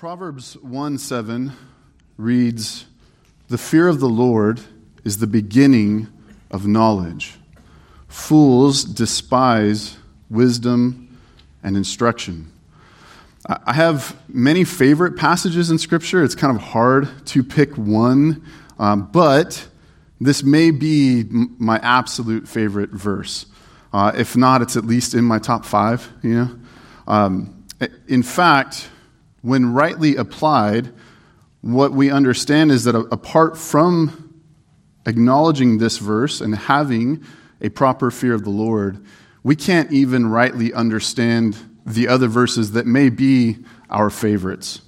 Proverbs 1 7 reads, The fear of the Lord is the beginning of knowledge. Fools despise wisdom and instruction. I have many favorite passages in Scripture. It's kind of hard to pick one, um, but this may be my absolute favorite verse. Uh, if not, it's at least in my top five. You know, um, in fact, when rightly applied, what we understand is that apart from acknowledging this verse and having a proper fear of the Lord, we can't even rightly understand the other verses that may be our favorites.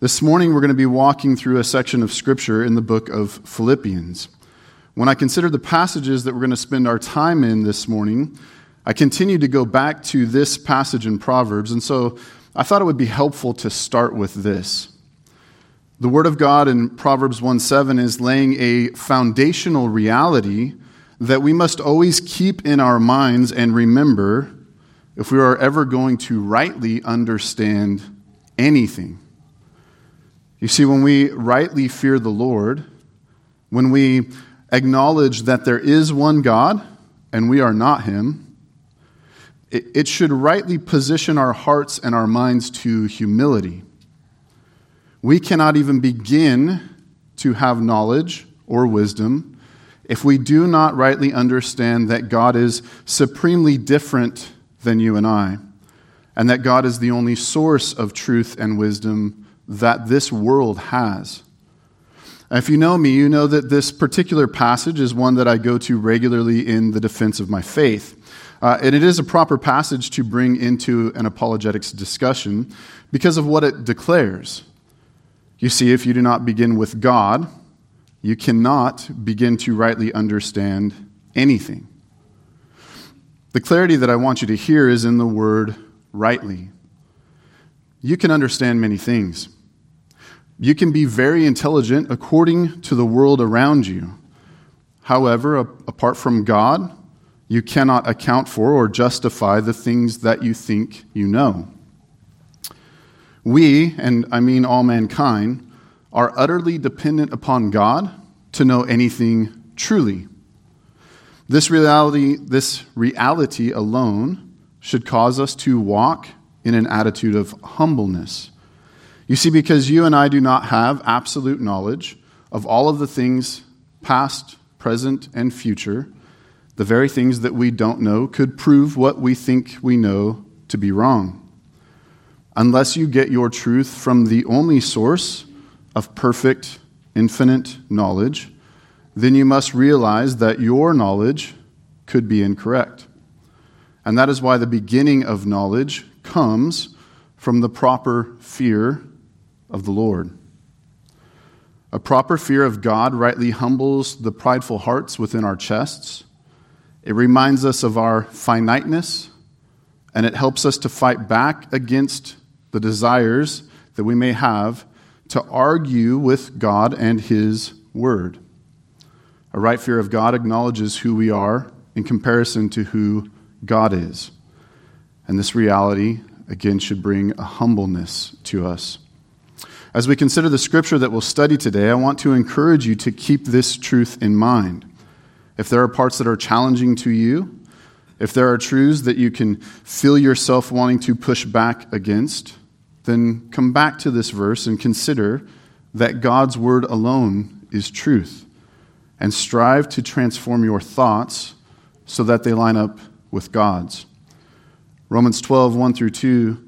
This morning, we're going to be walking through a section of Scripture in the book of Philippians. When I consider the passages that we're going to spend our time in this morning, I continue to go back to this passage in Proverbs, and so I thought it would be helpful to start with this. The Word of God in Proverbs 1 7 is laying a foundational reality that we must always keep in our minds and remember if we are ever going to rightly understand anything. You see, when we rightly fear the Lord, when we acknowledge that there is one God and we are not Him, it, should rightly position our hearts and our minds to humility. We cannot even begin to have knowledge or wisdom if we do not rightly understand that God is supremely different than you and I, and that God is the only source of truth and wisdom that this world has. If you know me, you know that this particular passage is one that I go to regularly in the defense of my faith. Uh, and it is a proper passage to bring into an apologetics discussion because of what it declares. You see, if you do not begin with God, you cannot begin to rightly understand anything. The clarity that I want you to hear is in the word rightly. You can understand many things. You can be very intelligent according to the world around you. However, apart from God, you cannot account for or justify the things that you think you know. We, and I mean all mankind, are utterly dependent upon God to know anything truly. This reality, this reality alone should cause us to walk in an attitude of humbleness. You see, because you and I do not have absolute knowledge of all of the things past, present, and future, the very things that we don't know could prove what we think we know to be wrong. Unless you get your truth from the only source of perfect, infinite knowledge, then you must realize that your knowledge could be incorrect. And that is why the beginning of knowledge comes from the proper fear of the Lord. A proper fear of God rightly humbles the prideful hearts within our chests. It reminds us of our finiteness, and it helps us to fight back against the desires that we may have to argue with God and His Word. A right fear of God acknowledges who we are in comparison to who God is. And this reality, again, should bring a humbleness to us. As we consider the scripture that we'll study today, I want to encourage you to keep this truth in mind. If there are parts that are challenging to you, if there are truths that you can feel yourself wanting to push back against, then come back to this verse and consider that God's word alone is truth and strive to transform your thoughts so that they line up with God's. Romans 12, 1 through 2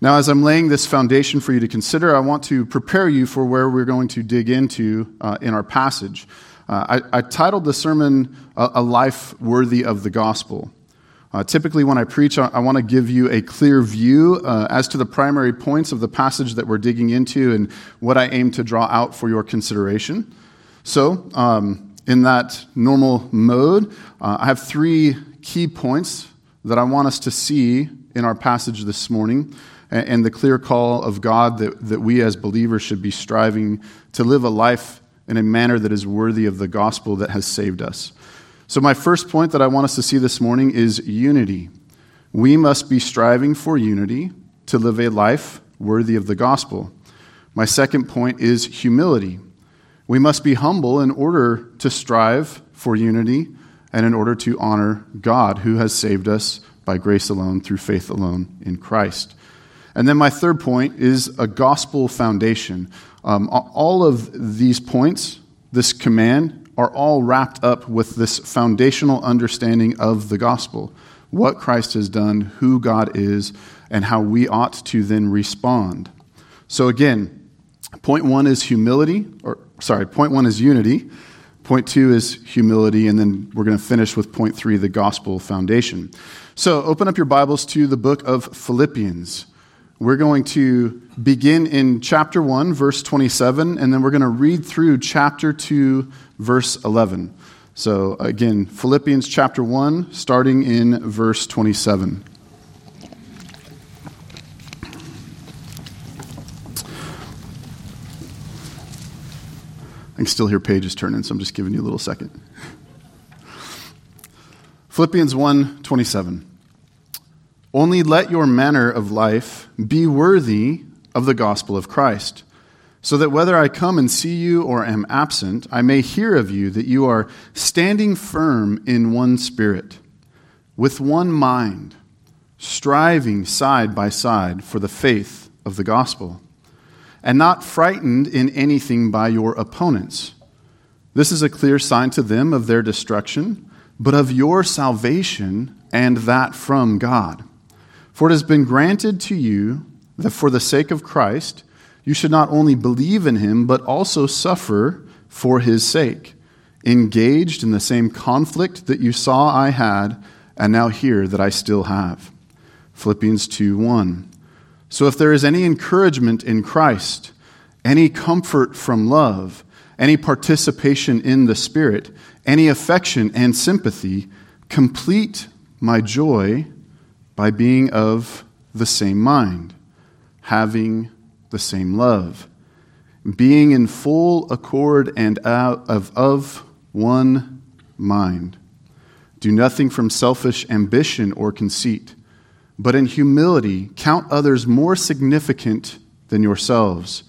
Now, as I'm laying this foundation for you to consider, I want to prepare you for where we're going to dig into uh, in our passage. Uh, I, I, titled the sermon a, Life Worthy of the Gospel. Uh, typically, when I preach, I, I want to give you a clear view uh, as to the primary points of the passage that we're digging into and what I aim to draw out for your consideration. So, um, in that normal mode, uh, I have three key points that I want us to see in our passage this morning and, the clear call of God that, that we as believers should be striving to live a life in a manner that is worthy of the gospel that has saved us. So, my first point that I want us to see this morning is unity. We must be striving for unity to live a life worthy of the gospel. My second point is humility. We must be humble in order to strive for unity and in order to honor God, who has saved us by grace alone, through faith alone in Christ. And then my third point is a gospel foundation. Um, all of these points, this command, are all wrapped up with this foundational understanding of the gospel what Christ has done, who God is, and how we ought to then respond. So, again, point one is humility, or sorry, point one is unity. Point two is humility, and then we're going to finish with point three, the gospel foundation. So, open up your Bibles to the book of Philippians. We're going to begin in chapter 1, verse 27, and then we're going to read through chapter 2, verse 11. So, again, Philippians chapter 1, starting in verse 27. I can still hear pages turning, so I'm just giving you a little second. Philippians 1 27. Only let your manner of life be worthy of the gospel of Christ so that whether I come and see you or am absent, I may hear of you that you are standing firm in one spirit, with one mind, striving side by side for the faith of the gospel, and not frightened in anything by your opponents. This is a clear sign to them of their destruction, but of your salvation, and that from God. For it has been granted to you that for the sake of Christ, you should not only believe in him, but also suffer for his sake, engaged in the same conflict that you saw I had, and now hear that I still have. Philippians 2 1. So if there is any encouragement in Christ, any comfort from love, any participation in the Spirit, any affection and sympathy, complete my joy by being of the same mind, having the same love, being in full accord and of, of one mind. Do nothing from selfish ambition or conceit, but in humility count others more significant than yourselves.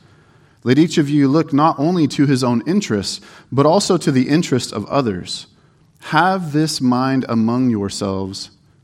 Let each of you look not only to his own interests, but also to the interests of others. Have this mind among yourselves,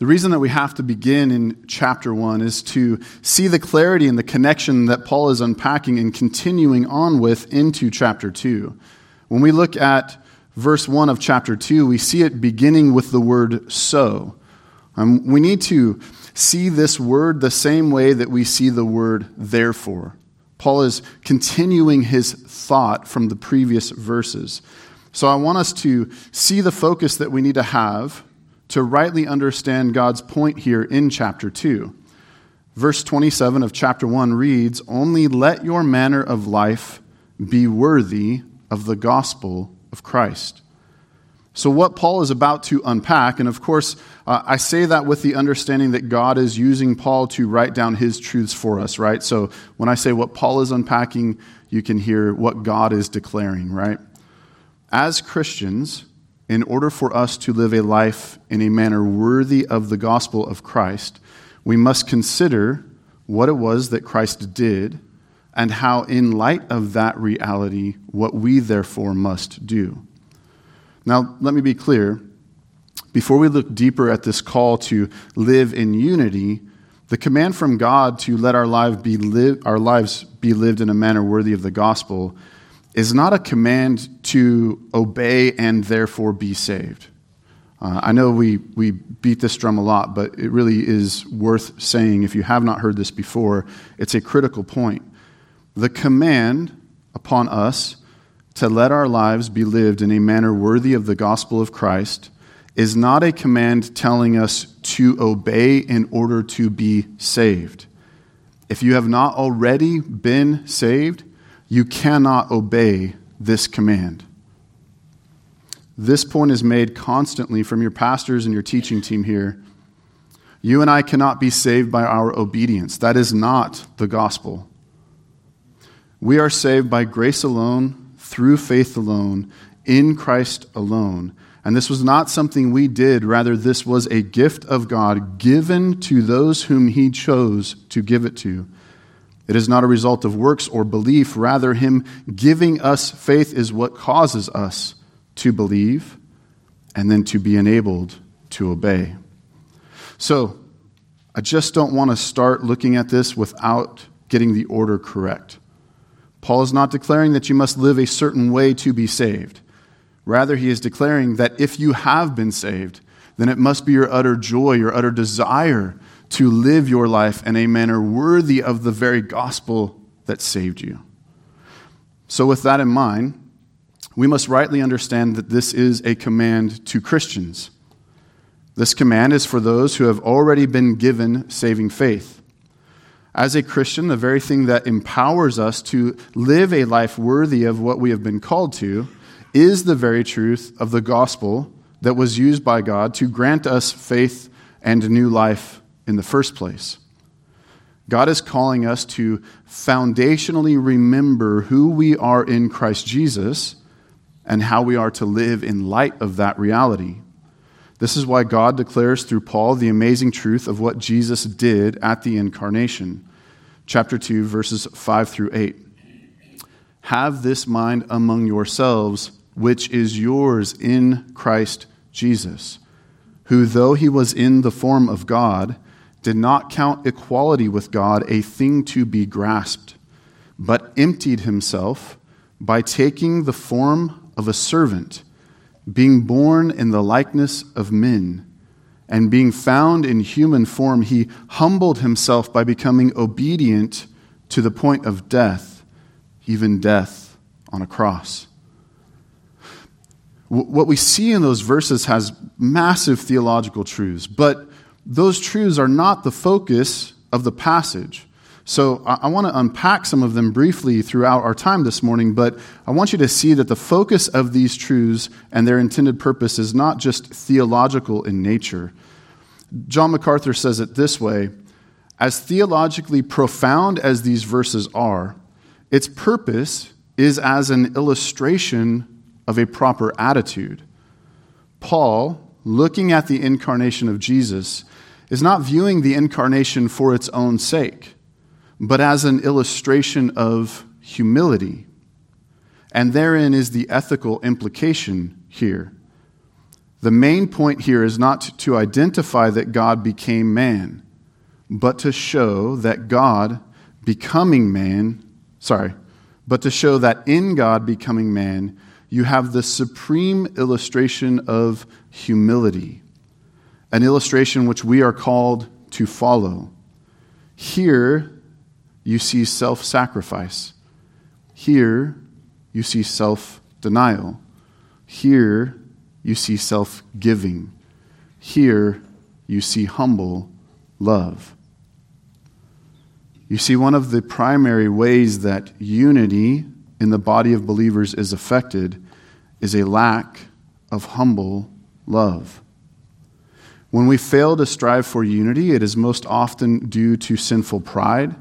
The reason that we have to begin in chapter 1 is to see the clarity and the connection that Paul is unpacking and continuing on with into chapter 2. When we look at verse 1 of chapter 2, we see it beginning with the word so. Um, we need to see this word the same way that we see the word therefore. Paul is continuing his thought from the previous verses. So I want us to see the focus that we need to have to rightly understand God's point here in chapter 2. Verse 27 of chapter 1 reads Only let your manner of life be worthy of the gospel of Christ. So, what Paul is about to unpack, and of course, uh, I say that with the understanding that God is using Paul to write down his truths for us, right? So, when I say what Paul is unpacking, you can hear what God is declaring, right? As Christians, in order for us to live a life in a manner worthy of the gospel of Christ, we must consider what it was that Christ did and how, in light of that reality, what we therefore must do. Now, let me be clear. Before we look deeper at this call to live in unity, the command from God to let our, lives be lived in a manner worthy of the gospel is not a command to obey and therefore be saved. Uh, I know we, we beat this drum a lot, but it really is worth saying if you have not heard this before. It's a critical point. The command upon us to let our lives be lived in a manner worthy of the gospel of Christ is not a command telling us to obey in order to be saved. If you have not already been saved, you cannot obey this command. This point is made constantly from your pastors and your teaching team here. You and I cannot be saved by our obedience. That is not the gospel. We are saved by grace alone, through faith alone, in Christ alone. And this was not something we did, rather, this was a gift of God given to those whom He chose to give it to. It is not a result of works or belief. Rather, Him giving us faith is what causes us to believe and then to be enabled to obey. So, I just don't want to start looking at this without getting the order correct. Paul is not declaring that you must live a certain way to be saved. Rather, he is declaring that if you have been saved, then it must be your utter joy, your utter desire to live your life in a manner worthy of the very gospel that saved you. So, with that in mind, we must rightly understand that this is a command to Christians. This command is for those who have already been given saving faith. As a Christian, the very thing that empowers us to live a life worthy of what we have been called to is the very truth of the gospel that was used by God to grant us faith and new life in the first place. God is calling us to foundationally remember who we are in Christ Jesus and how we are to live in light of that reality. This is why God declares through Paul the amazing truth of what Jesus did at the incarnation. Chapter 2, verses 5 through 8. Have this mind among yourselves, which is yours in Christ Jesus, who, though he was in the form of God, did not count equality with God a thing to be grasped, but emptied himself by taking the form of a servant, being born in the likeness of men. And being found in human form, he humbled himself by becoming obedient to the point of death, even death on a cross. What we see in those verses has massive theological truths, but those truths are not the focus of the passage. So I, I want to unpack some of them briefly throughout our time this morning, but I want you to see that the focus of these truths and their intended purpose is not just theological in nature. John MacArthur says it this way As theologically profound as these verses are, its purpose is as an illustration of a proper attitude. Paul, looking at the incarnation of Jesus, is not viewing the incarnation for its own sake, but as an illustration of humility. And therein is the ethical implication here. The main point here is not to identify that God became man, but to show that God becoming man, sorry, but to show that in God becoming man, you have the supreme illustration of humility an illustration which we are called to follow. Here, you see self sacrifice. Here, you see self denial. Here, you see self giving. Here, you see humble love. You see, one of the primary ways that unity in the body of believers is affected is a lack of humble love. When we fail to strive for unity, it is most often due to sinful pride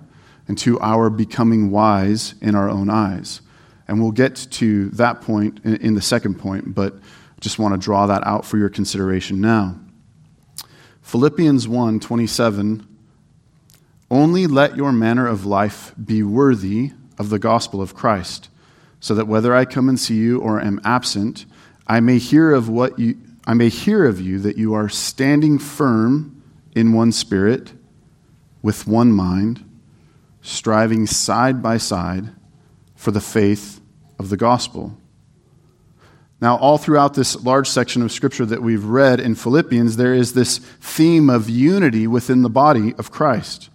and to our becoming wise in our own eyes. And we'll get to that point in the second point, but just want to draw that out for your consideration now. Philippians 1 27. Only let your manner of life be worthy of the gospel of Christ, so that whether I come and see you or am absent, I may hear of what you I may hear of you that you are standing firm in one spirit, with one mind, striving side by side for the faith of the gospel. Now, all throughout this large section of scripture that we've read in Philippians, there is this theme of unity within the body of Christ.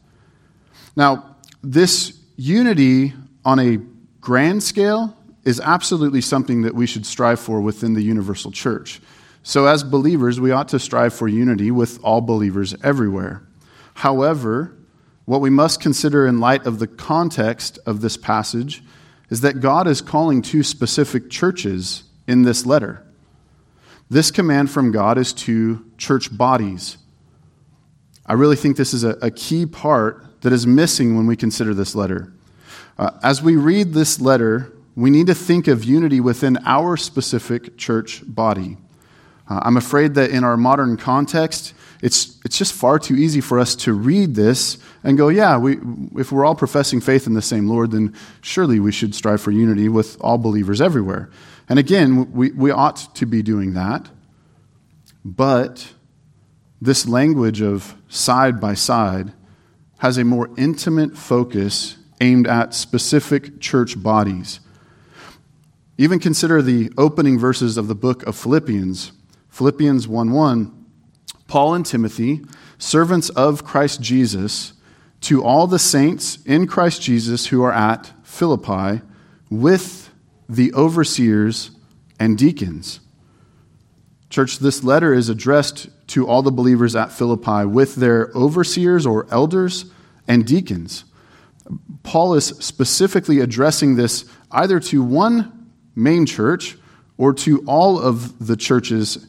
Now, this unity on a grand scale is absolutely something that we should strive for within the universal church. So, as believers, we ought to strive for unity with all believers everywhere. However, what we must consider in light of the context of this passage is that God is calling to specific churches in this letter. This command from God is to church bodies. I really think this is a, a key part that is missing when we consider this letter. Uh, as we read this letter, we need to think of unity within our specific church body. Uh, I'm afraid that in our modern context, it's, it's just far too easy for us to read this and go, yeah, we, if we're all professing faith in the same Lord, then surely we should strive for unity with all believers everywhere. And again, we, we ought to be doing that. But this language of side by side has a more intimate focus aimed at specific church bodies. Even consider the opening verses of the book of Philippians. Philippians 1 1. Paul and Timothy, servants of Christ Jesus, to all the saints in Christ Jesus who are at Philippi, with the overseers and deacons. Church, this letter is addressed to all the believers at Philippi with their overseers or elders and deacons. Paul is specifically addressing this either to one main church or to all of the churches,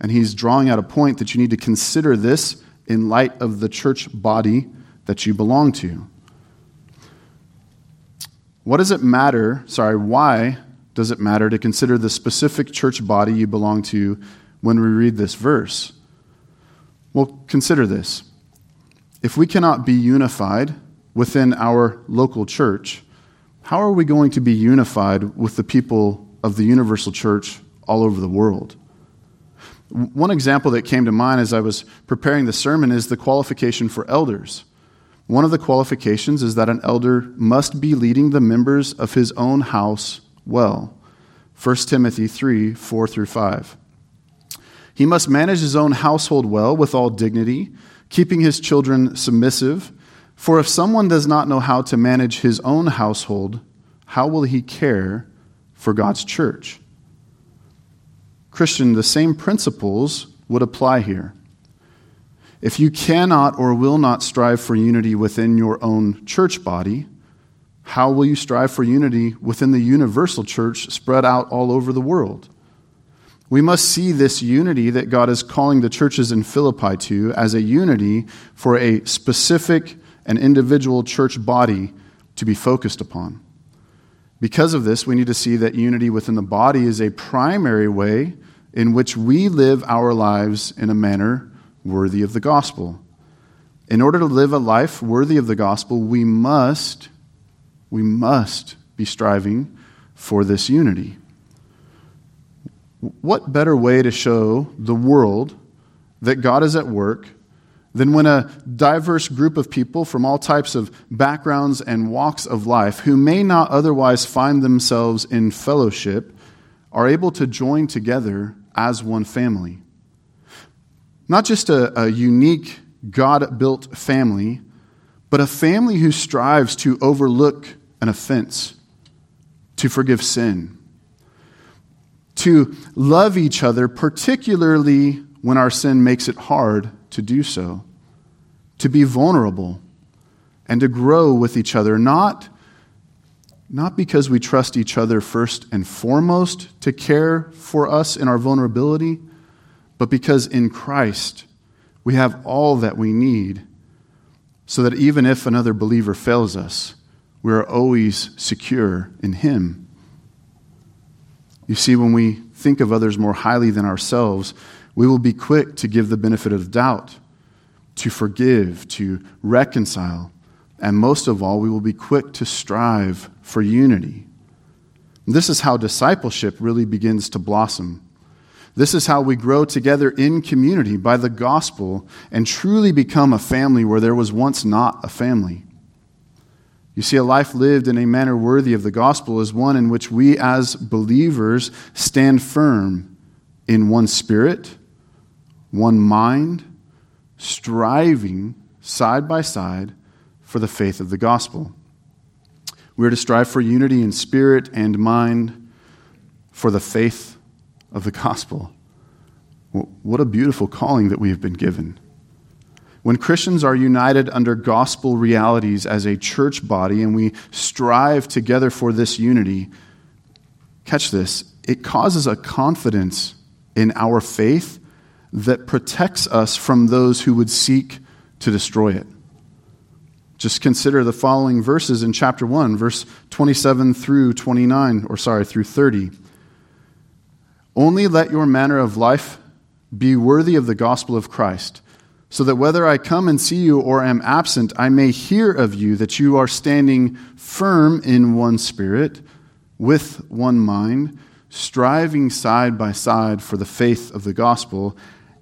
and he's drawing out a point that you need to consider this in light of the church body that you belong to. What does it matter? Sorry, why does it matter to consider the specific church body you belong to when we read this verse? Well, consider this. If we cannot be unified within our local church, how are we going to be unified with the people of the universal church all over the world? One example that came to mind as I was preparing the sermon is the qualification for elders. One of the qualifications is that an elder must be leading the members of his own house well. 1 Timothy 3 4 through 5. He must manage his own household well with all dignity, keeping his children submissive. For if someone does not know how to manage his own household, how will he care for God's church? Christian, the same principles would apply here. If you cannot or will not strive for unity within your own church body, how will you strive for unity within the universal church spread out all over the world? We must see this unity that God is calling the churches in Philippi to as a unity for a specific and individual church body to be focused upon. Because of this, we need to see that unity within the body is a primary way in which we live our lives in a manner worthy of the gospel. In order to live a life worthy of the gospel, we must, we must be striving for this unity. What better way to show the world that God is at work than when a diverse group of people from all types of backgrounds and walks of life who may not otherwise find themselves in fellowship are able to join together as one family? Not just a, a unique God built family, but a family who strives to overlook an offense, to forgive sin, to love each other, particularly when our sin makes it hard to do so, to be vulnerable, and to grow with each other, not, not because we trust each other first and foremost to care for us in our vulnerability but because in Christ we have all that we need, so that even if another believer fails us, we are always secure in Him. You see, when we think of others more highly than ourselves, we will be quick to give the benefit of doubt, to forgive, to reconcile, and most of all, we will be quick to strive for unity. This is how discipleship really begins to blossom. This is how we grow together in community by the gospel and truly become a family where there was once not a family. You see, a life lived in a manner worthy of the gospel is one in which we as believers stand firm in one spirit, one mind, striving side by side for the faith of the gospel. We are to strive for unity in spirit and mind for the faith of the gospel. What a beautiful calling that we have been given. When Christians are united under gospel realities as a church body and we strive together for this unity, catch this, it causes a confidence in our faith that protects us from those who would seek to destroy it. Just consider the following verses in chapter 1, verse 27 through 29, or sorry, through 30. Only let your manner of life be worthy of the gospel of Christ, so that whether I come and see you or am absent, I may hear of you that you are standing firm in one spirit, with one mind, striving side by side for the faith of the gospel,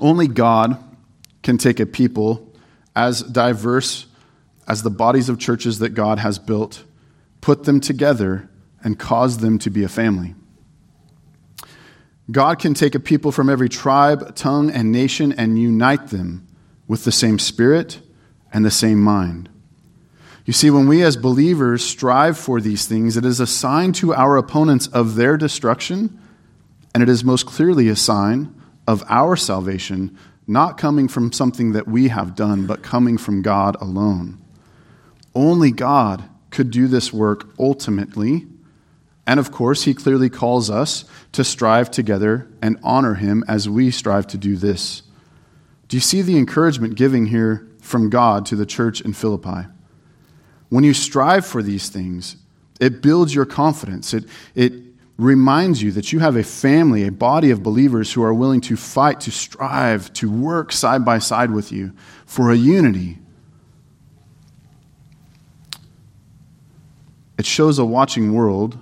only God can take a people as diverse as the bodies of churches that God has built, put them together, and cause them to be a family. God can take a people from every tribe, tongue, and nation and unite them with the same spirit and the same mind. You see, when we as believers strive for these things, it is a sign to our opponents of their destruction, and it is most clearly a sign of our salvation, not coming from something that we have done, but coming from God alone. Only God could do this work ultimately. And of course, he clearly calls us to strive together and honor him as we strive to do this. Do you see the encouragement giving here from God to the church in Philippi? When you strive for these things, it builds your confidence. It, it reminds you that you have a family, a body of believers who are willing to fight, to strive, to work side by side with you for a unity it shows a watching world,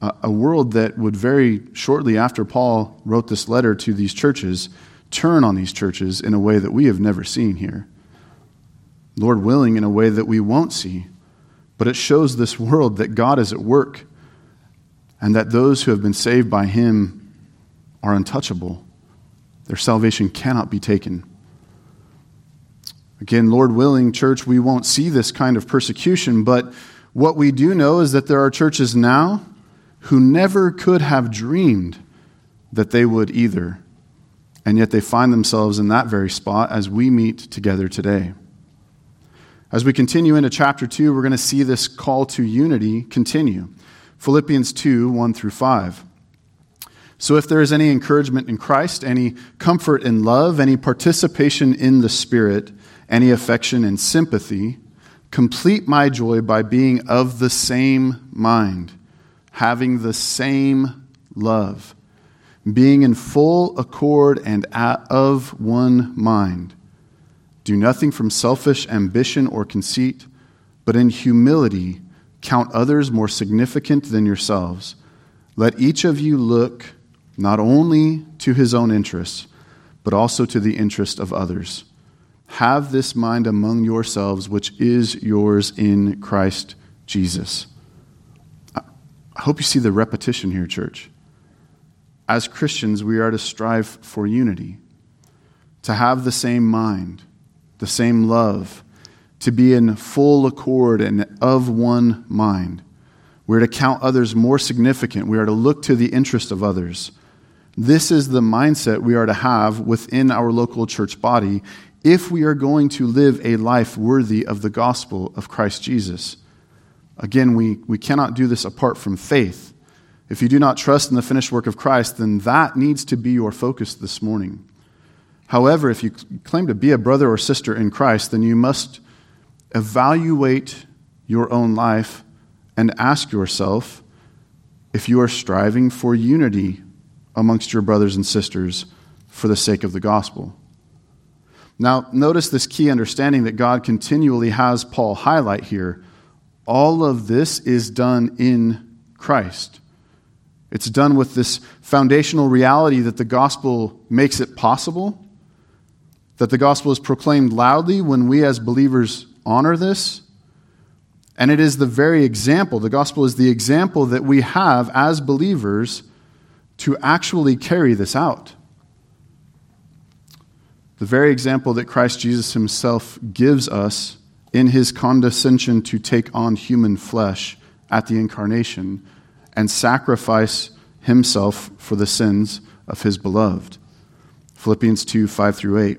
a world that would very shortly after Paul wrote this letter to these churches turn on these churches in a way that we have never seen here. Lord willing, in a way that we won't see. But it shows this world that God is at work and that those who have been saved by Him are untouchable. Their salvation cannot be taken. Again, Lord willing, church, we won't see this kind of persecution, but what we do know is that there are churches now who never could have dreamed that they would either. And yet they find themselves in that very spot as we meet together today. As we continue into chapter 2, we're going to see this call to unity continue. Philippians 2 1 through 5. So, if there is any encouragement in Christ, any comfort in love, any participation in the Spirit, any affection and sympathy, Complete my joy by being of the same mind, having the same love, being in full accord and of one mind. Do nothing from selfish ambition or conceit, but in humility count others more significant than yourselves. Let each of you look not only to his own interests, but also to the interest of others. Have this mind among yourselves, which is yours in Christ Jesus. I hope you see the repetition here, church. As Christians, we are to strive for unity, to have the same mind, the same love, to be in full accord and of one mind. We're to count others more significant. We are to look to the interest of others. This is the mindset we are to have within our local church body if we are going to live a life worthy of the gospel of Christ Jesus. Again, we, we cannot do this apart from faith. If you do not trust in the finished work of Christ, then that needs to be your focus this morning. However, if you claim to be a brother or sister in Christ, then you must evaluate your own life and ask yourself if you are striving for unity amongst your brothers and sisters for the sake of the gospel. Now, notice this key understanding that God continually has Paul highlight here. All of this is done in Christ. It's done with this foundational reality that the gospel makes it possible that the gospel is proclaimed loudly when we as believers honor this. And it is the very example, the gospel is the example that we have as believers to actually carry this out. The very example that Christ Jesus himself gives us in his condescension to take on human flesh at the incarnation and sacrifice himself for the sins of his beloved. Philippians 2 5 through 8.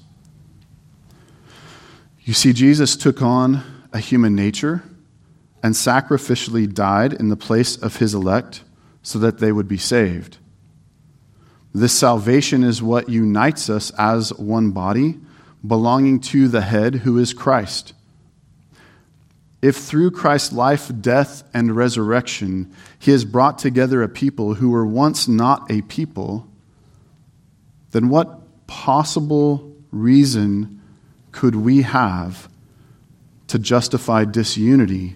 You see, Jesus took on a human nature and sacrificially died in the place of his elect so that they would be saved. This salvation is what unites us as one body, belonging to the head who is Christ. If through Christ's life, death, and resurrection, he has brought together a people who were once not a people, then what possible reason could we have to justify disunity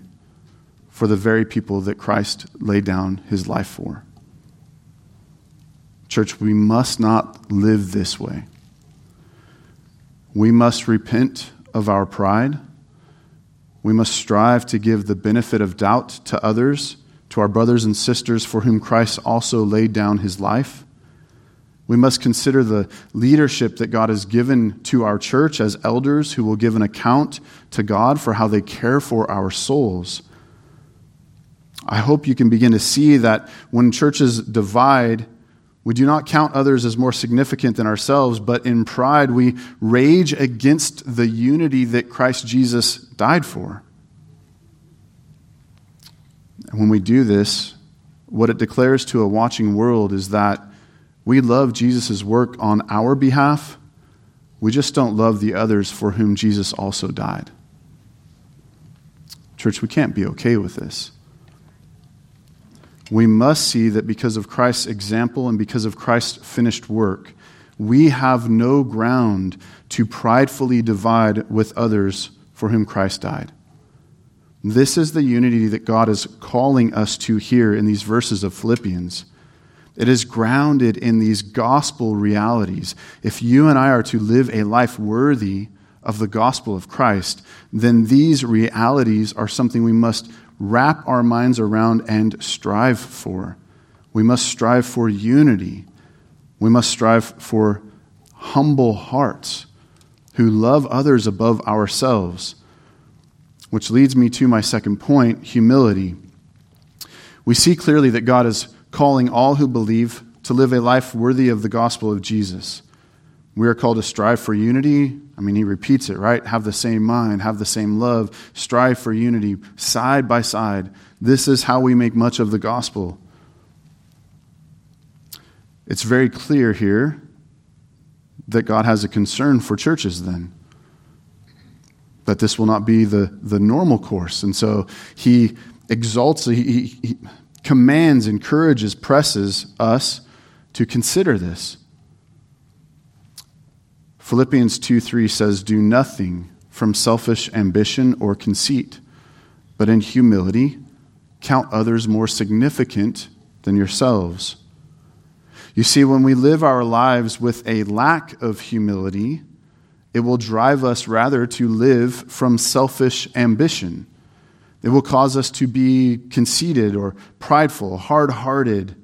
for the very people that Christ laid down his life for? Church, we must not live this way. We must repent of our pride. We must strive to give the benefit of doubt to others, to our brothers and sisters for whom Christ also laid down his life. We must consider the leadership that God has given to our church as elders who will give an account to God for how they care for our souls. I hope you can begin to see that when churches divide, we do not count others as more significant than ourselves, but in pride we rage against the unity that Christ Jesus died for. And when we do this, what it declares to a watching world is that we love Jesus' work on our behalf. We just don't love the others for whom Jesus also died. Church, we can't be okay with this. We must see that because of Christ's example and because of Christ's finished work, we have no ground to pridefully divide with others for whom Christ died. This is the unity that God is calling us to here in these verses of Philippians. It is grounded in these gospel realities. If you and I are to live a life worthy of the gospel of Christ, then these realities are something we must wrap our minds around and strive for. We must strive for unity. We must strive for humble hearts who love others above ourselves. Which leads me to my second point humility. We see clearly that God is calling all who believe to live a life worthy of the gospel of Jesus. We are called to strive for unity. I mean, he repeats it, right? Have the same mind, have the same love, strive for unity side by side. This is how we make much of the gospel. It's very clear here that God has a concern for churches then. That this will not be the, the normal course. And so he exalts, he, he, commands, encourages, presses us to consider this. Philippians 2 3 says, Do nothing from selfish ambition or conceit, but in humility count others more significant than yourselves. You see, when we live our lives with a lack of humility, it will drive us rather to live from selfish ambition. It will cause us to be conceited or prideful, hard hearted.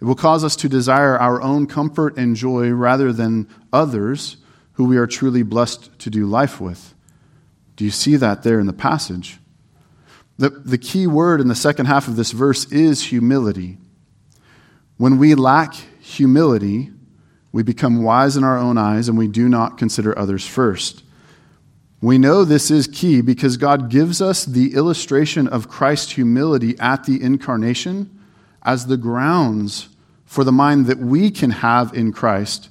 It will cause us to desire our own comfort and joy rather than others who we are truly blessed to do life with. Do you see that there in the passage? The, the key word in the second half of this verse is humility. When we lack humility, we become wise in our own eyes and we do not consider others first. We know this is key because God gives us the illustration of Christ's humility at the incarnation as the grounds for the mind that we can have in Christ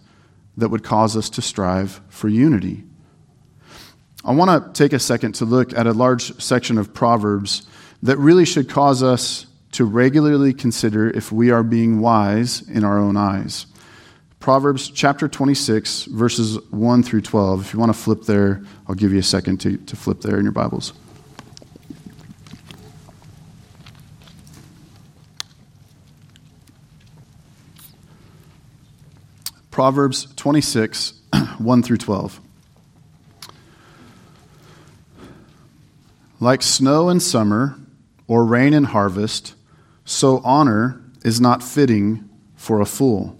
that would cause us to strive for unity. I want to take a second to look at a large section of Proverbs that really should cause us to regularly consider if we are being wise in our own eyes. Proverbs chapter 26, verses 1 through 12. If you want to flip there, I'll give you a second to, to flip there in your Bibles. Proverbs 26, 1 through 12. Like snow in summer or rain in harvest, so honor is not fitting for a fool.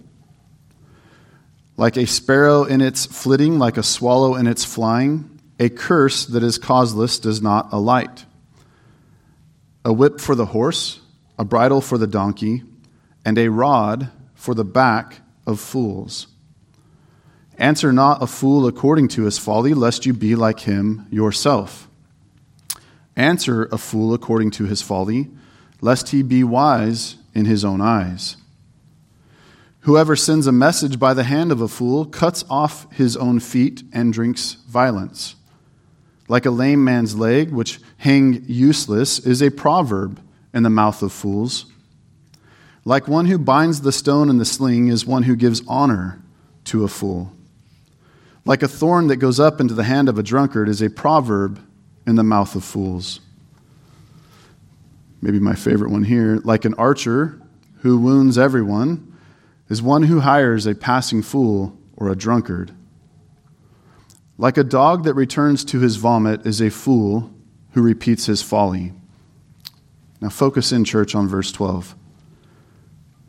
Like a sparrow in its flitting, like a swallow in its flying, a curse that is causeless does not alight. A whip for the horse, a bridle for the donkey, and a rod for the back of fools. Answer not a fool according to his folly, lest you be like him yourself. Answer a fool according to his folly, lest he be wise in his own eyes. Whoever sends a message by the hand of a fool cuts off his own feet and drinks violence. Like a lame man's leg, which hang useless, is a proverb in the mouth of fools. Like one who binds the stone in the sling is one who gives honor to a fool. Like a thorn that goes up into the hand of a drunkard is a proverb in the mouth of fools. Maybe my favorite one here. Like an archer who wounds everyone is one who hires a passing fool or a drunkard. Like a dog that returns to his vomit is a fool who repeats his folly. Now, focus in, church, on verse 12.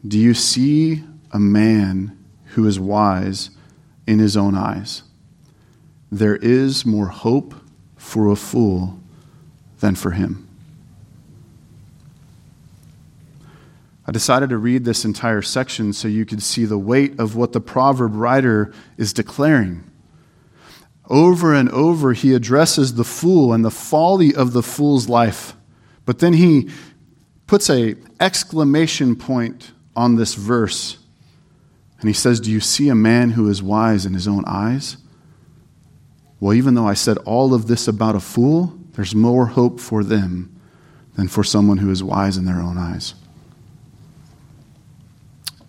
Do you see a man who is wise in his own eyes? There is more hope for a fool than for him. I decided to read this entire section so you could see the weight of what the proverb writer is declaring. Over and over, he addresses the fool and the folly of the fool's life. But then he puts a exclamation point on this verse. And he says, Do you see a man who is wise in his own eyes? Well, even though I said all of this about a fool, there's more hope for them than for someone who is wise in their own eyes.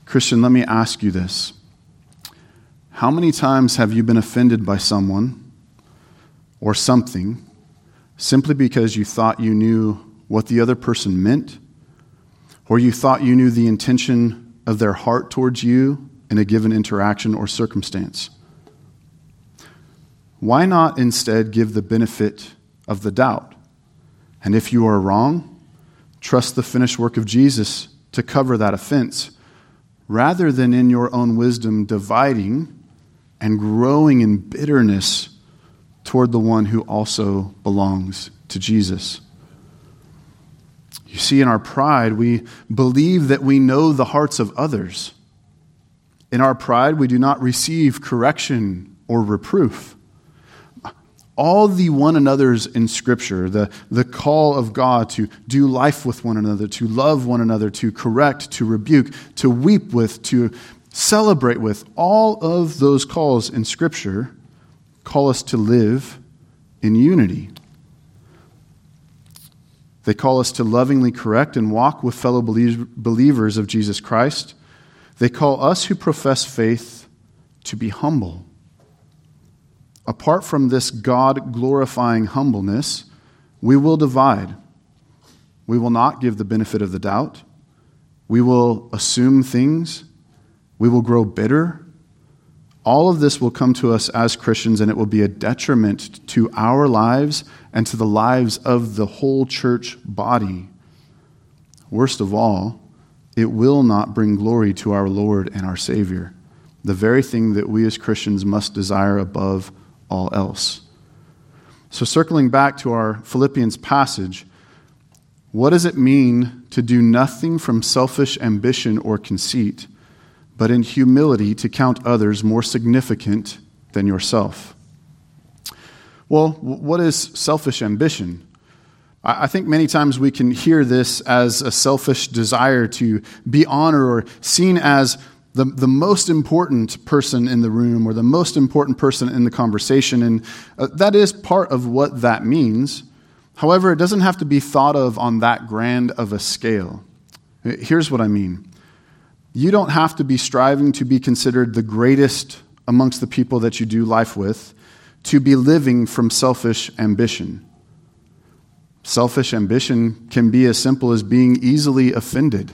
Christian, let me ask you this. How many times have you been offended by someone or something simply because you thought you knew what the other person meant, or you thought you knew the intention of their heart towards you in a given interaction or circumstance? Why not instead give the benefit of the doubt? And if you are wrong, trust the finished work of Jesus to cover that offense, rather than in your own wisdom dividing and growing in bitterness toward the one who also belongs to Jesus. You see, in our pride, we believe that we know the hearts of others. In our pride, we do not receive correction or reproof all the one another's in Scripture, the, the call of God to do life with one another, to love one another, to correct, to rebuke, to weep with, to celebrate with, all of those calls in Scripture call us to live in unity. They call us to lovingly correct and walk with fellow believers of Jesus Christ. They call us who profess faith to be humble apart from this God glorifying humbleness, we will divide. We will not give the benefit of the doubt. We will assume things, We will grow bitter. All of this will come to us as Christians, and it will be a detriment to our lives and to the lives of the whole church body. Worst of all, it will not bring glory to our Lord and our Savior, the very thing that we as Christians must desire above all else. So, circling back to our Philippians passage, what does it mean to do nothing from selfish ambition or conceit, but in humility to count others more significant than yourself? Well, what is selfish ambition? I think many times we can hear this as a selfish desire to be honored or seen as the, the most important person in the room or the most important person in the conversation. And uh, that is part of what that means. However, it doesn't have to be thought of on that grand of a scale. Here's what I mean you don't have to be striving to be considered the greatest amongst the people that you do life with to be living from selfish ambition. Selfish ambition can be as simple as being easily offended.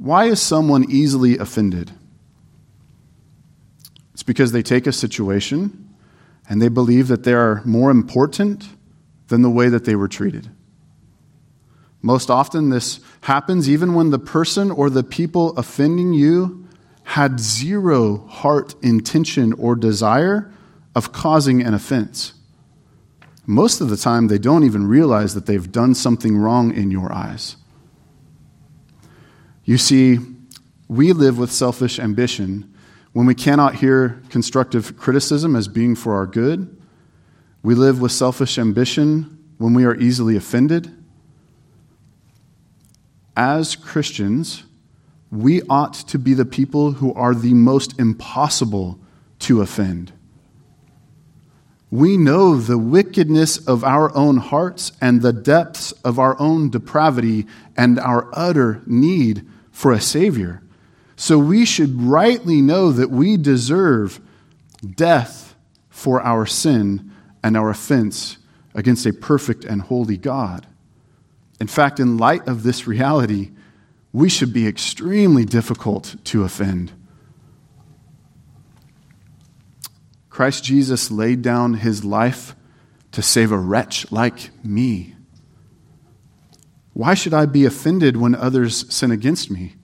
Why is someone easily offended? It's because they take a situation and they believe that they are more important than the way that they were treated. Most often, this happens even when the person or the people offending you had zero heart intention or desire of causing an offense. Most of the time, they don't even realize that they've done something wrong in your eyes. You see, we live with selfish ambition when we cannot hear constructive criticism as being for our good. We live with selfish ambition when we are easily offended. As Christians, we ought to be the people who are the most impossible to offend. We know the wickedness of our own hearts and the depths of our own depravity and our utter need for a Savior. So we should rightly know that we deserve death for our sin and our offense against a perfect and holy God. In fact, in light of this reality, we should be extremely difficult to offend. Christ Jesus laid down his life to save a wretch like me. Why should I be offended when others sin against me?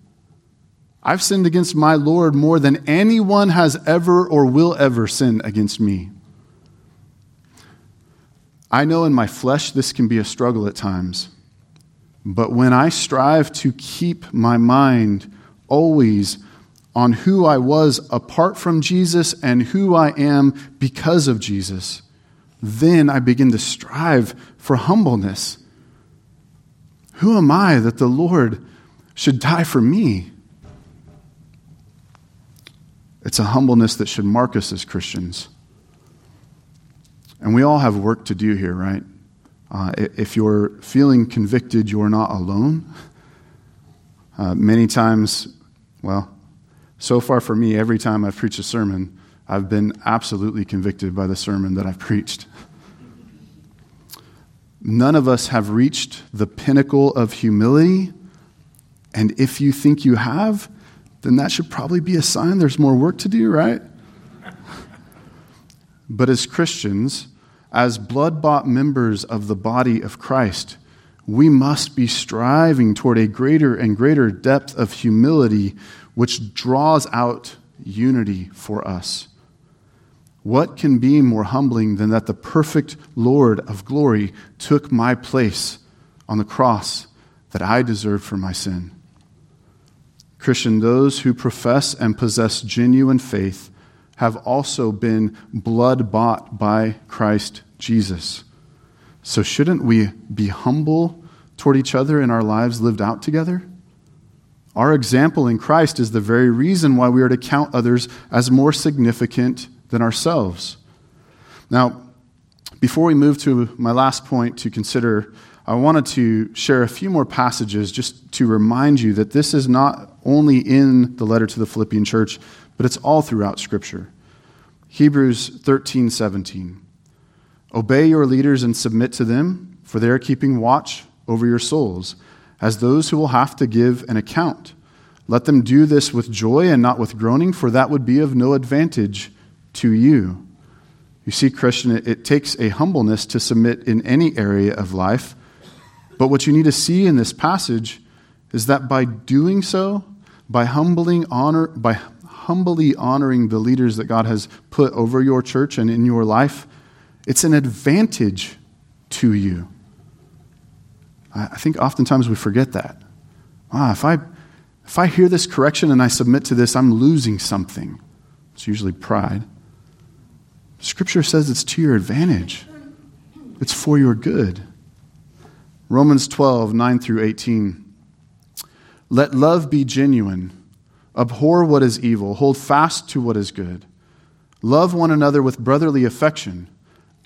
I've sinned against my Lord more than anyone has ever or will ever sin against me. I know in my flesh this can be a struggle at times, but when I strive to keep my mind always on who I was apart from Jesus and who I am because of Jesus, then I begin to strive for humbleness who am I that the Lord should die for me? It's a humbleness that should mark us as Christians. And we all have work to do here, right? Uh, if you're feeling convicted, you're not alone. Uh, many times, well, so far for me, every time I've preached a sermon, I've been absolutely convicted by the sermon that I've preached. None of us have reached the pinnacle of humility. And if you think you have, then that should probably be a sign there's more work to do, right? but as Christians, as blood bought members of the body of Christ, we must be striving toward a greater and greater depth of humility, which draws out unity for us. What can be more humbling than that the perfect Lord of glory took my place on the cross that I deserved for my sin? Christian, those who profess and possess genuine faith have also been blood bought by Christ Jesus. So, shouldn't we be humble toward each other in our lives lived out together? Our example in Christ is the very reason why we are to count others as more significant than ourselves. Now, before we move to my last point to consider, I wanted to share a few more passages just to remind you that this is not only in the letter to the Philippian church, but it's all throughout Scripture. Hebrews 13, 17. Obey your leaders and submit to them, for they are keeping watch over your souls, as those who will have to give an account. Let them do this with joy and not with groaning, for that would be of no advantage to you. You see, Christian, it, it takes a humbleness to submit in any area of life. But what you need to see in this passage is that by doing so, by humbling honor, by humbly honoring the leaders that God has put over your church and in your life, it's an advantage to you. I think oftentimes we forget that. Ah, if I if I hear this correction and I submit to this, I'm losing something. It's usually pride. Scripture says it's to your advantage, it's for your good. Romans 12, 9 through 18. Let love be genuine. Abhor what is evil. Hold fast to what is good. Love one another with brotherly affection.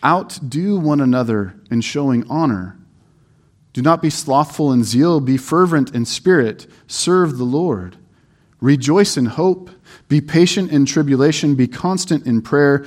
Outdo one another in showing honor. Do not be slothful in zeal, be fervent in spirit, serve the Lord. Rejoice in hope, be patient in tribulation, be constant in prayer,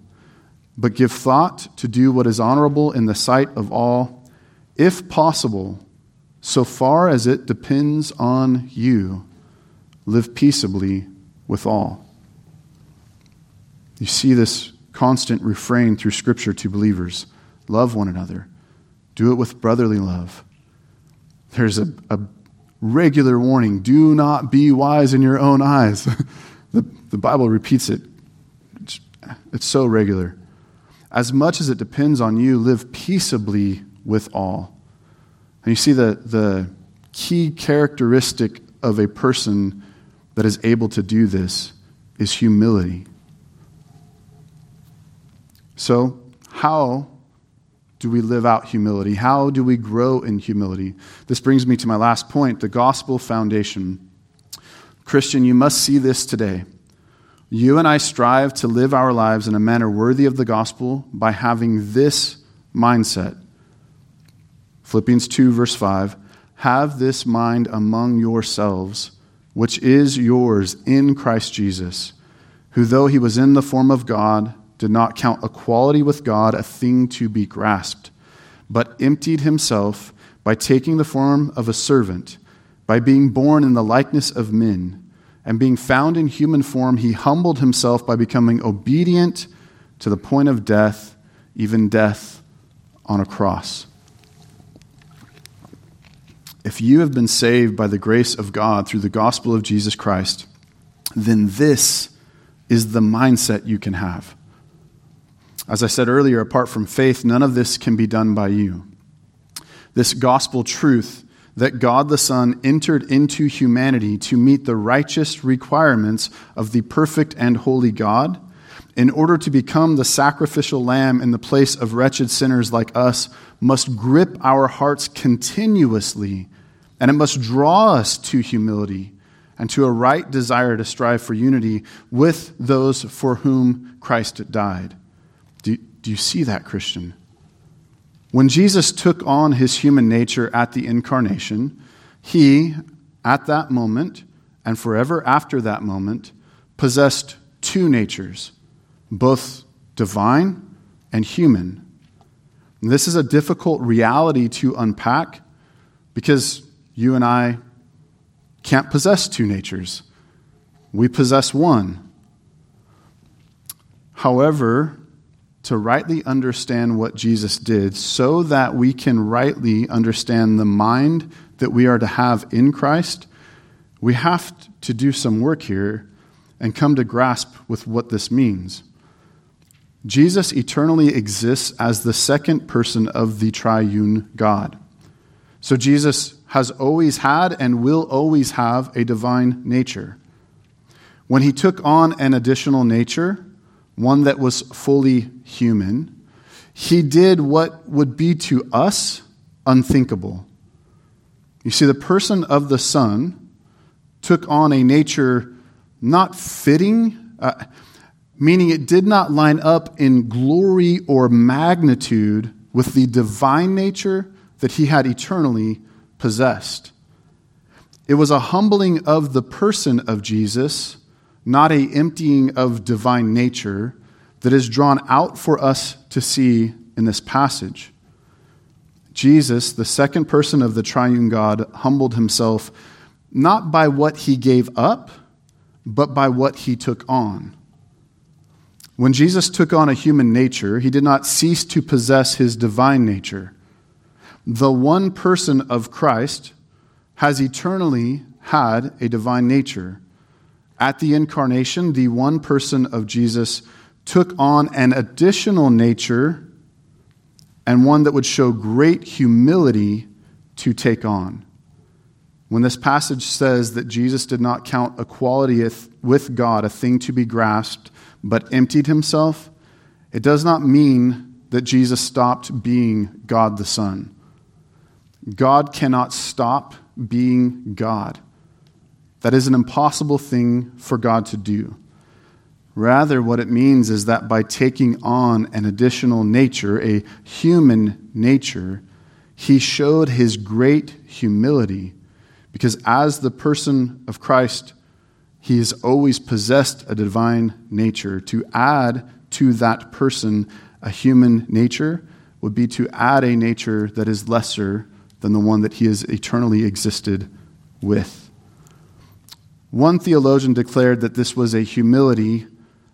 but give thought to do what is honorable in the sight of all, if possible, so far as it depends on you. Live peaceably with all. You see this constant refrain through Scripture to believers love one another, do it with brotherly love. There's a, a regular warning do not be wise in your own eyes. the, the Bible repeats it, it's, it's so regular. As much as it depends on you, live peaceably with all. And you see the, the key characteristic of a person that is able to do this is humility. So, how do we live out humility? How do we grow in humility? This brings me to my last point the gospel foundation. Christian, you must see this today. You and I strive to live our lives in a manner worthy of the gospel by having this mindset. Philippians 2, verse 5 Have this mind among yourselves, which is yours in Christ Jesus, who, though he was in the form of God, did not count equality with God a thing to be grasped, but emptied himself by taking the form of a servant, by being born in the likeness of men, and being found in human form, he humbled himself by becoming obedient to the point of death, even death on a cross. If you have been saved by the grace of God through the gospel of Jesus Christ, then this is the mindset you can have. As I said earlier, apart from faith, none of this can be done by you. This gospel truth that God the Son entered into humanity to meet the righteous requirements of the perfect and holy God, in order to become the sacrificial lamb in the place of wretched sinners like us, must grip our hearts continuously, and it must draw us to humility and to a right desire to strive for unity with those for whom Christ died. Do, do you see that, Christian? When Jesus took on his human nature at the incarnation, he, at that moment, and forever after that moment, possessed two natures, both divine and human. And this is a difficult reality to unpack because you and I can't possess two natures. We possess one. However, to rightly understand what Jesus did so that we can rightly understand the mind that we are to have in Christ, we have to do some work here and come to grasp with what this means. Jesus eternally exists as the second person of the triune God. So Jesus has always had and will always have a divine nature. When he took on an additional nature, one that was fully human, he did what would be to us unthinkable. You see, the person of the Son took on a nature not fitting, uh, meaning it did not line up in glory or magnitude with the divine nature that he had eternally possessed. It was a humbling of the person of Jesus, not a emptying of divine nature, that is drawn out for us to see in this passage. Jesus, the second person of the triune God, humbled himself not by what he gave up, but by what he took on. When Jesus took on a human nature, he did not cease to possess his divine nature. The one person of Christ has eternally had a divine nature. At the incarnation, the one person of Jesus took on an additional nature and one that would show great humility to take on. When this passage says that Jesus did not count equality with God a thing to be grasped, but emptied himself, it does not mean that Jesus stopped being God the Son. God cannot stop being God. That is an impossible thing for God to do. Rather, what it means is that by taking on an additional nature, a human nature, he showed his great humility. Because as the person of Christ, he has always possessed a divine nature. To add to that person a human nature would be to add a nature that is lesser than the one that he has eternally existed with. One theologian declared that this was a humility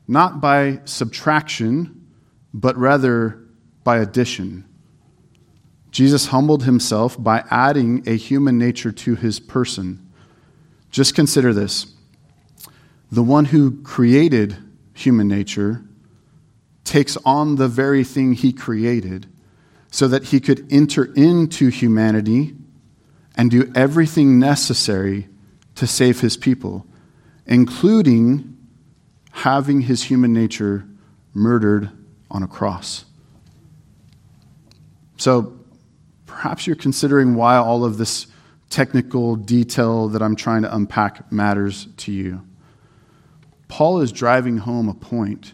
not by subtraction, but rather by addition. Jesus humbled himself by adding a human nature to his person. Just consider this the one who created human nature takes on the very thing he created so that he could enter into humanity and do everything necessary to save his people, including having his human nature murdered on a cross. So perhaps you're considering why all of this technical detail that I'm trying to unpack matters to you. Paul is driving home a point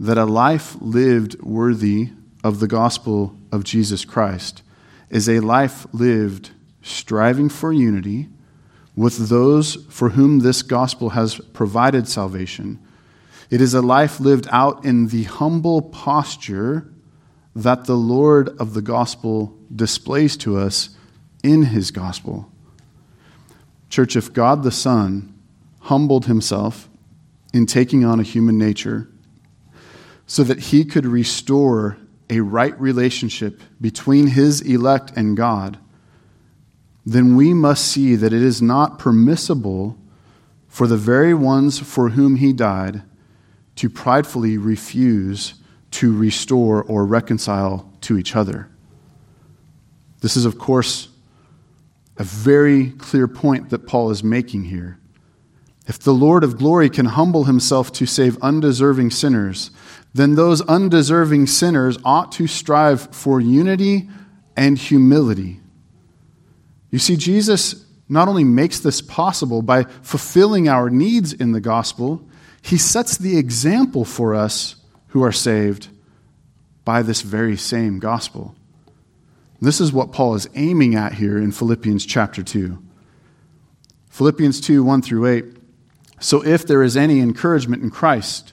that a life lived worthy of the gospel of Jesus Christ is a life lived striving for unity with those for whom this gospel has provided salvation it is a life lived out in the humble posture that the Lord of the gospel displays to us in his gospel. Church, if God the Son humbled himself in taking on a human nature so that he could restore a right relationship between his elect and God, then we must see that it is not permissible for the very ones for whom he died to pridefully refuse to restore or reconcile to each other. This is, of course, a very clear point that Paul is making here. If the Lord of glory can humble himself to save undeserving sinners, then those undeserving sinners ought to strive for unity and humility. You see, Jesus not only makes this possible by fulfilling our needs in the gospel, he sets the example for us who are saved by this very same gospel. This is what Paul is aiming at here in Philippians chapter 2. Philippians 2 1 through 8. So if there is any encouragement in Christ,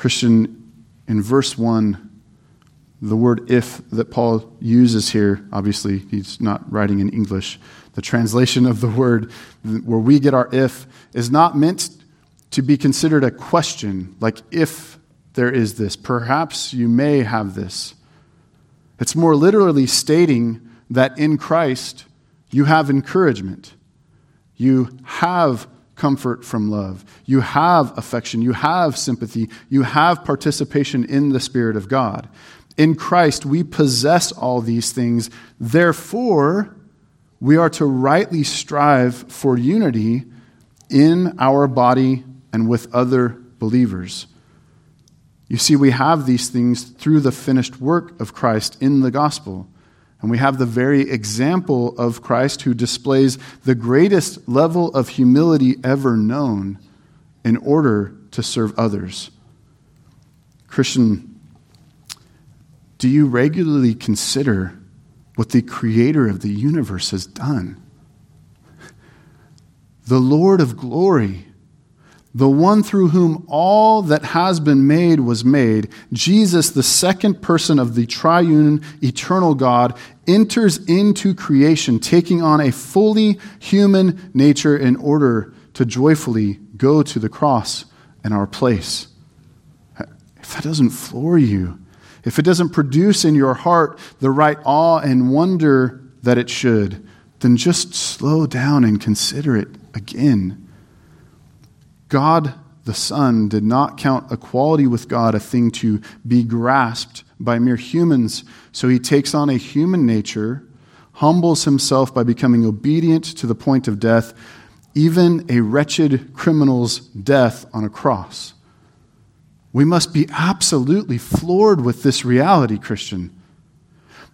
Christian, in verse 1, the word if that Paul uses here, obviously, he's not writing in English. The translation of the word where we get our if is not meant to be considered a question, like if there is this, perhaps you may have this. It's more literally stating that in Christ you have encouragement, you have comfort from love, you have affection, you have sympathy, you have participation in the Spirit of God. In Christ, we possess all these things. Therefore, we are to rightly strive for unity in our body and with other believers. You see, we have these things through the finished work of Christ in the gospel. And we have the very example of Christ who displays the greatest level of humility ever known in order to serve others. Christian, do you regularly consider what the creator of the universe has done? The Lord of glory the one through whom all that has been made was made, Jesus, the second person of the triune eternal God, enters into creation, taking on a fully human nature in order to joyfully go to the cross in our place. If that doesn't floor you, if it doesn't produce in your heart the right awe and wonder that it should, then just slow down and consider it again. God the Son did not count equality with God a thing to be grasped by mere humans, so he takes on a human nature, humbles himself by becoming obedient to the point of death, even a wretched criminal's death on a cross. We must be absolutely floored with this reality, Christian.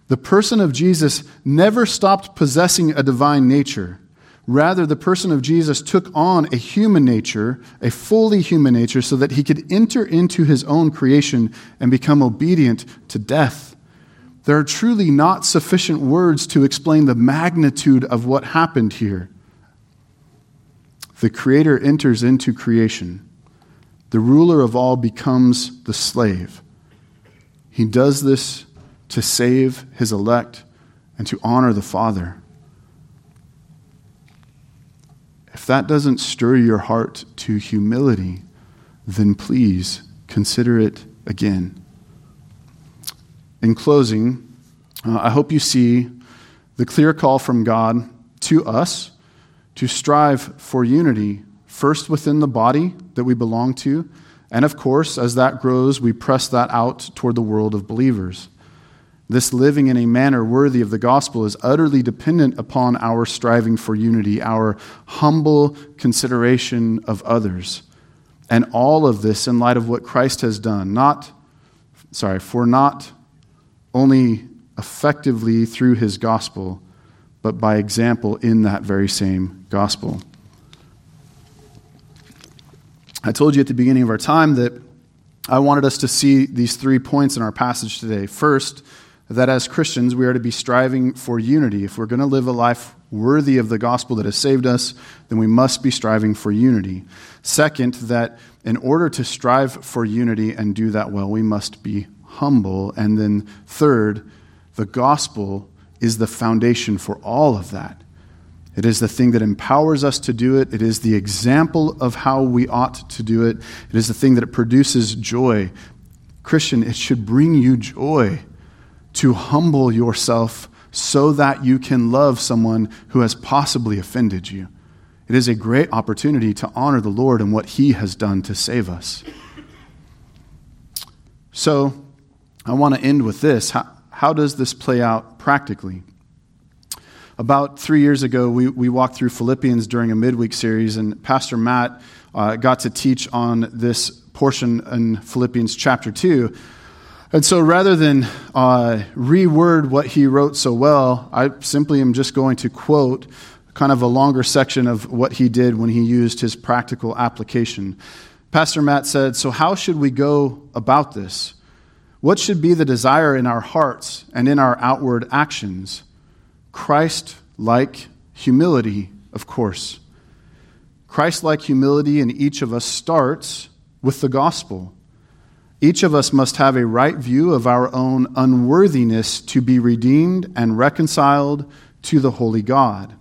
The person of Jesus never stopped possessing a divine nature. Rather, the person of Jesus took on a human nature, a fully human nature, so that he could enter into his own creation and become obedient to death. There are truly not sufficient words to explain the magnitude of what happened here. The Creator enters into creation. The ruler of all becomes the slave. He does this to save his elect and to honor the Father. If that doesn't stir your heart to humility, then please consider it again. In closing, uh, I hope you see the clear call from God to us to strive for unity, first within the body that we belong to, and of course, as that grows, we press that out toward the world of believers. This living in a manner worthy of the gospel is utterly dependent upon our striving for unity, our humble consideration of others. And all of this in light of what Christ has done, not, sorry, for not only effectively through his gospel, but by example in that very same gospel. I told you at the beginning of our time that I wanted us to see these three points in our passage today. First, that as Christians we are to be striving for unity. If we're going to live a life worthy of the gospel that has saved us, then we must be striving for unity. Second, that in order to strive for unity and do that well, we must be humble. And then third, the gospel is the foundation for all of that. It is the thing that empowers us to do it. It is the example of how we ought to do it. It is the thing that produces joy. Christian, it should bring you joy to humble yourself so that you can love someone who has possibly offended you. It is a great opportunity to honor the Lord and what He has done to save us. So, I want to end with this. How, how does this play out practically? About three years ago, we, we walked through Philippians during a midweek series, and Pastor Matt uh, got to teach on this portion in Philippians chapter 2. And so rather than uh, reword what he wrote so well, I simply am just going to quote kind of a longer section of what he did when he used his practical application. Pastor Matt said, So, how should we go about this? What should be the desire in our hearts and in our outward actions? Christ like humility, of course. Christ like humility in each of us starts with the gospel. Each of us must have a right view of our own unworthiness to be redeemed and reconciled to the holy God,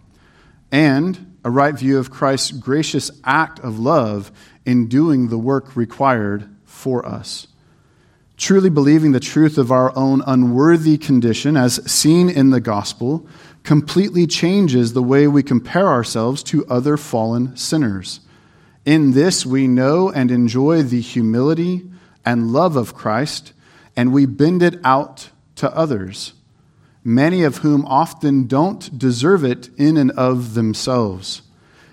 and a right view of Christ's gracious act of love in doing the work required for us. Truly believing the truth of our own unworthy condition, as seen in the gospel, completely changes the way we compare ourselves to other fallen sinners. In this, we know and enjoy the humility and love of Christ, and we bend it out to others, many of whom often don't deserve it in and of themselves.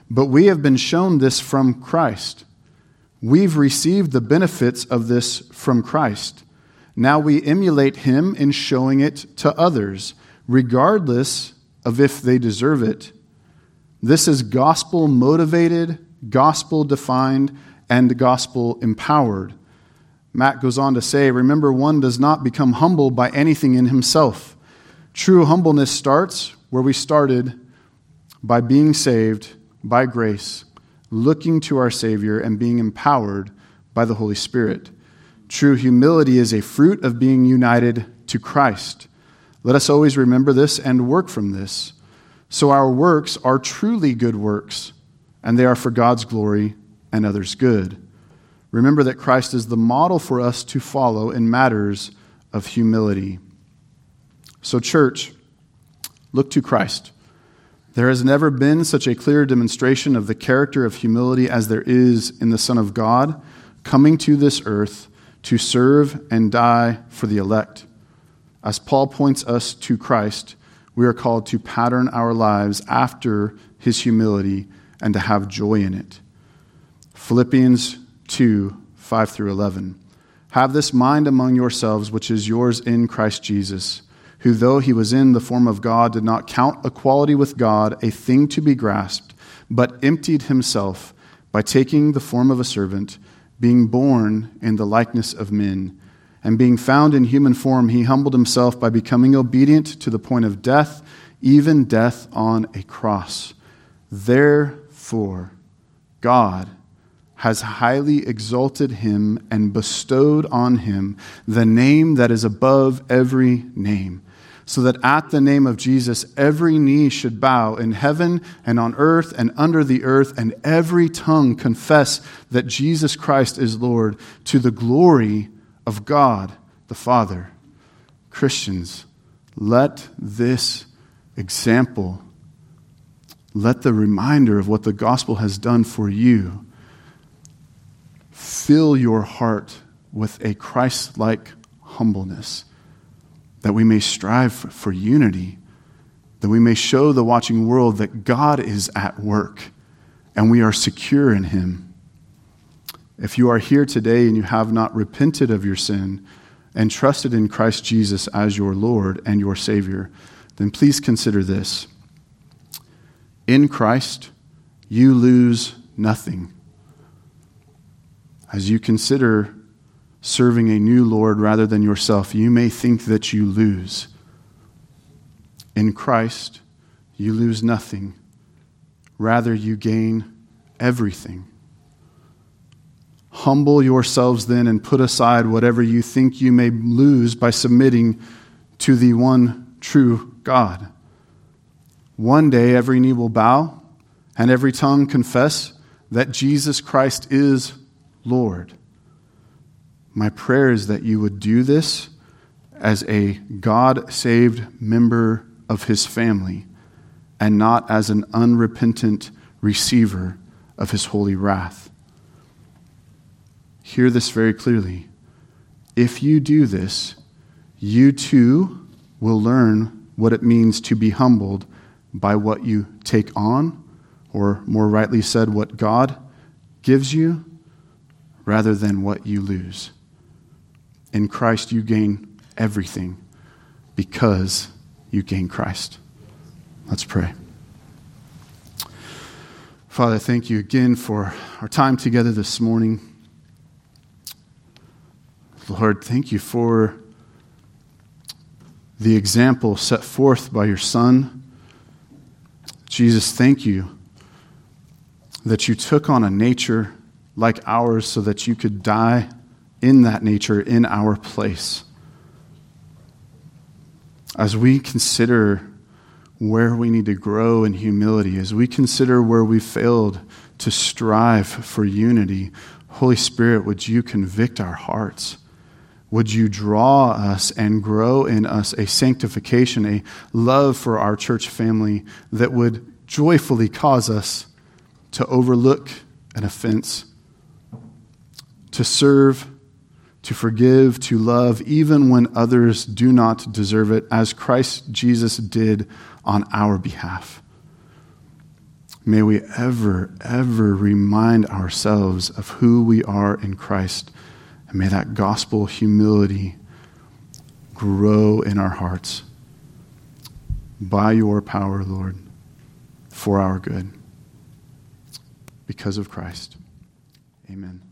But we have been shown this from Christ. We've received the benefits of this from Christ. Now we emulate him in showing it to others, regardless of if they deserve it. This is gospel motivated, gospel defined, and gospel empowered. Matt goes on to say, Remember, one does not become humble by anything in himself. True humbleness starts where we started by being saved by grace looking to our Savior and being empowered by the Holy Spirit. True humility is a fruit of being united to Christ. Let us always remember this and work from this. So our works are truly good works, and they are for God's glory and others' good. Remember that Christ is the model for us to follow in matters of humility. So, church, look to Christ. There has never been such a clear demonstration of the character of humility as there is in the Son of God coming to this earth to serve and die for the elect. As Paul points us to Christ, we are called to pattern our lives after his humility and to have joy in it. Philippians 2 5 through 11. Have this mind among yourselves, which is yours in Christ Jesus who, though he was in the form of God, did not count equality with God a thing to be grasped, but emptied himself by taking the form of a servant, being born in the likeness of men. And being found in human form, he humbled himself by becoming obedient to the point of death, even death on a cross. Therefore, God has highly exalted him and bestowed on him the name that is above every name so that at the name of Jesus every knee should bow in heaven and on earth and under the earth, and every tongue confess that Jesus Christ is Lord to the glory of God the Father. Christians, let this example, let the reminder of what the gospel has done for you, fill your heart with a Christ like humbleness that we may strive for unity, that we may show the watching world that God is at work and we are secure in Him. If you are here today and you have not repented of your sin and trusted in Christ Jesus as your Lord and your Savior, then please consider this. In Christ, you lose nothing. As you consider serving a new Lord rather than yourself, you may think that you lose. In Christ, you lose nothing. Rather, you gain everything. Humble yourselves then and put aside whatever you think you may lose by submitting to the one true God. One day every knee will bow and every tongue confess that Jesus Christ is Lord. My prayer is that you would do this as a God saved member of his family and not as an unrepentant receiver of his holy wrath. Hear this very clearly. If you do this, you too will learn what it means to be humbled by what you take on, or more rightly said, what God gives you, rather than what you lose. In Christ, you gain everything because you gain Christ. Let's pray. Father, thank you again for our time together this morning. Lord, thank you for the example set forth by your Son. Jesus, thank you that you took on a nature like ours so that you could die in that nature in our place. As we consider where we need to grow in humility, as we consider where we failed to strive for unity, Holy Spirit, would you convict our hearts? Would you draw us and grow in us a sanctification, a love for our church family that would joyfully cause us to overlook an offense, to serve, to forgive, to love, even when others do not deserve it, as Christ Jesus did on our behalf. May we ever, ever remind ourselves of who we are in Christ. And may that gospel humility grow in our hearts by your power, Lord, for our good. Because of Christ. Amen.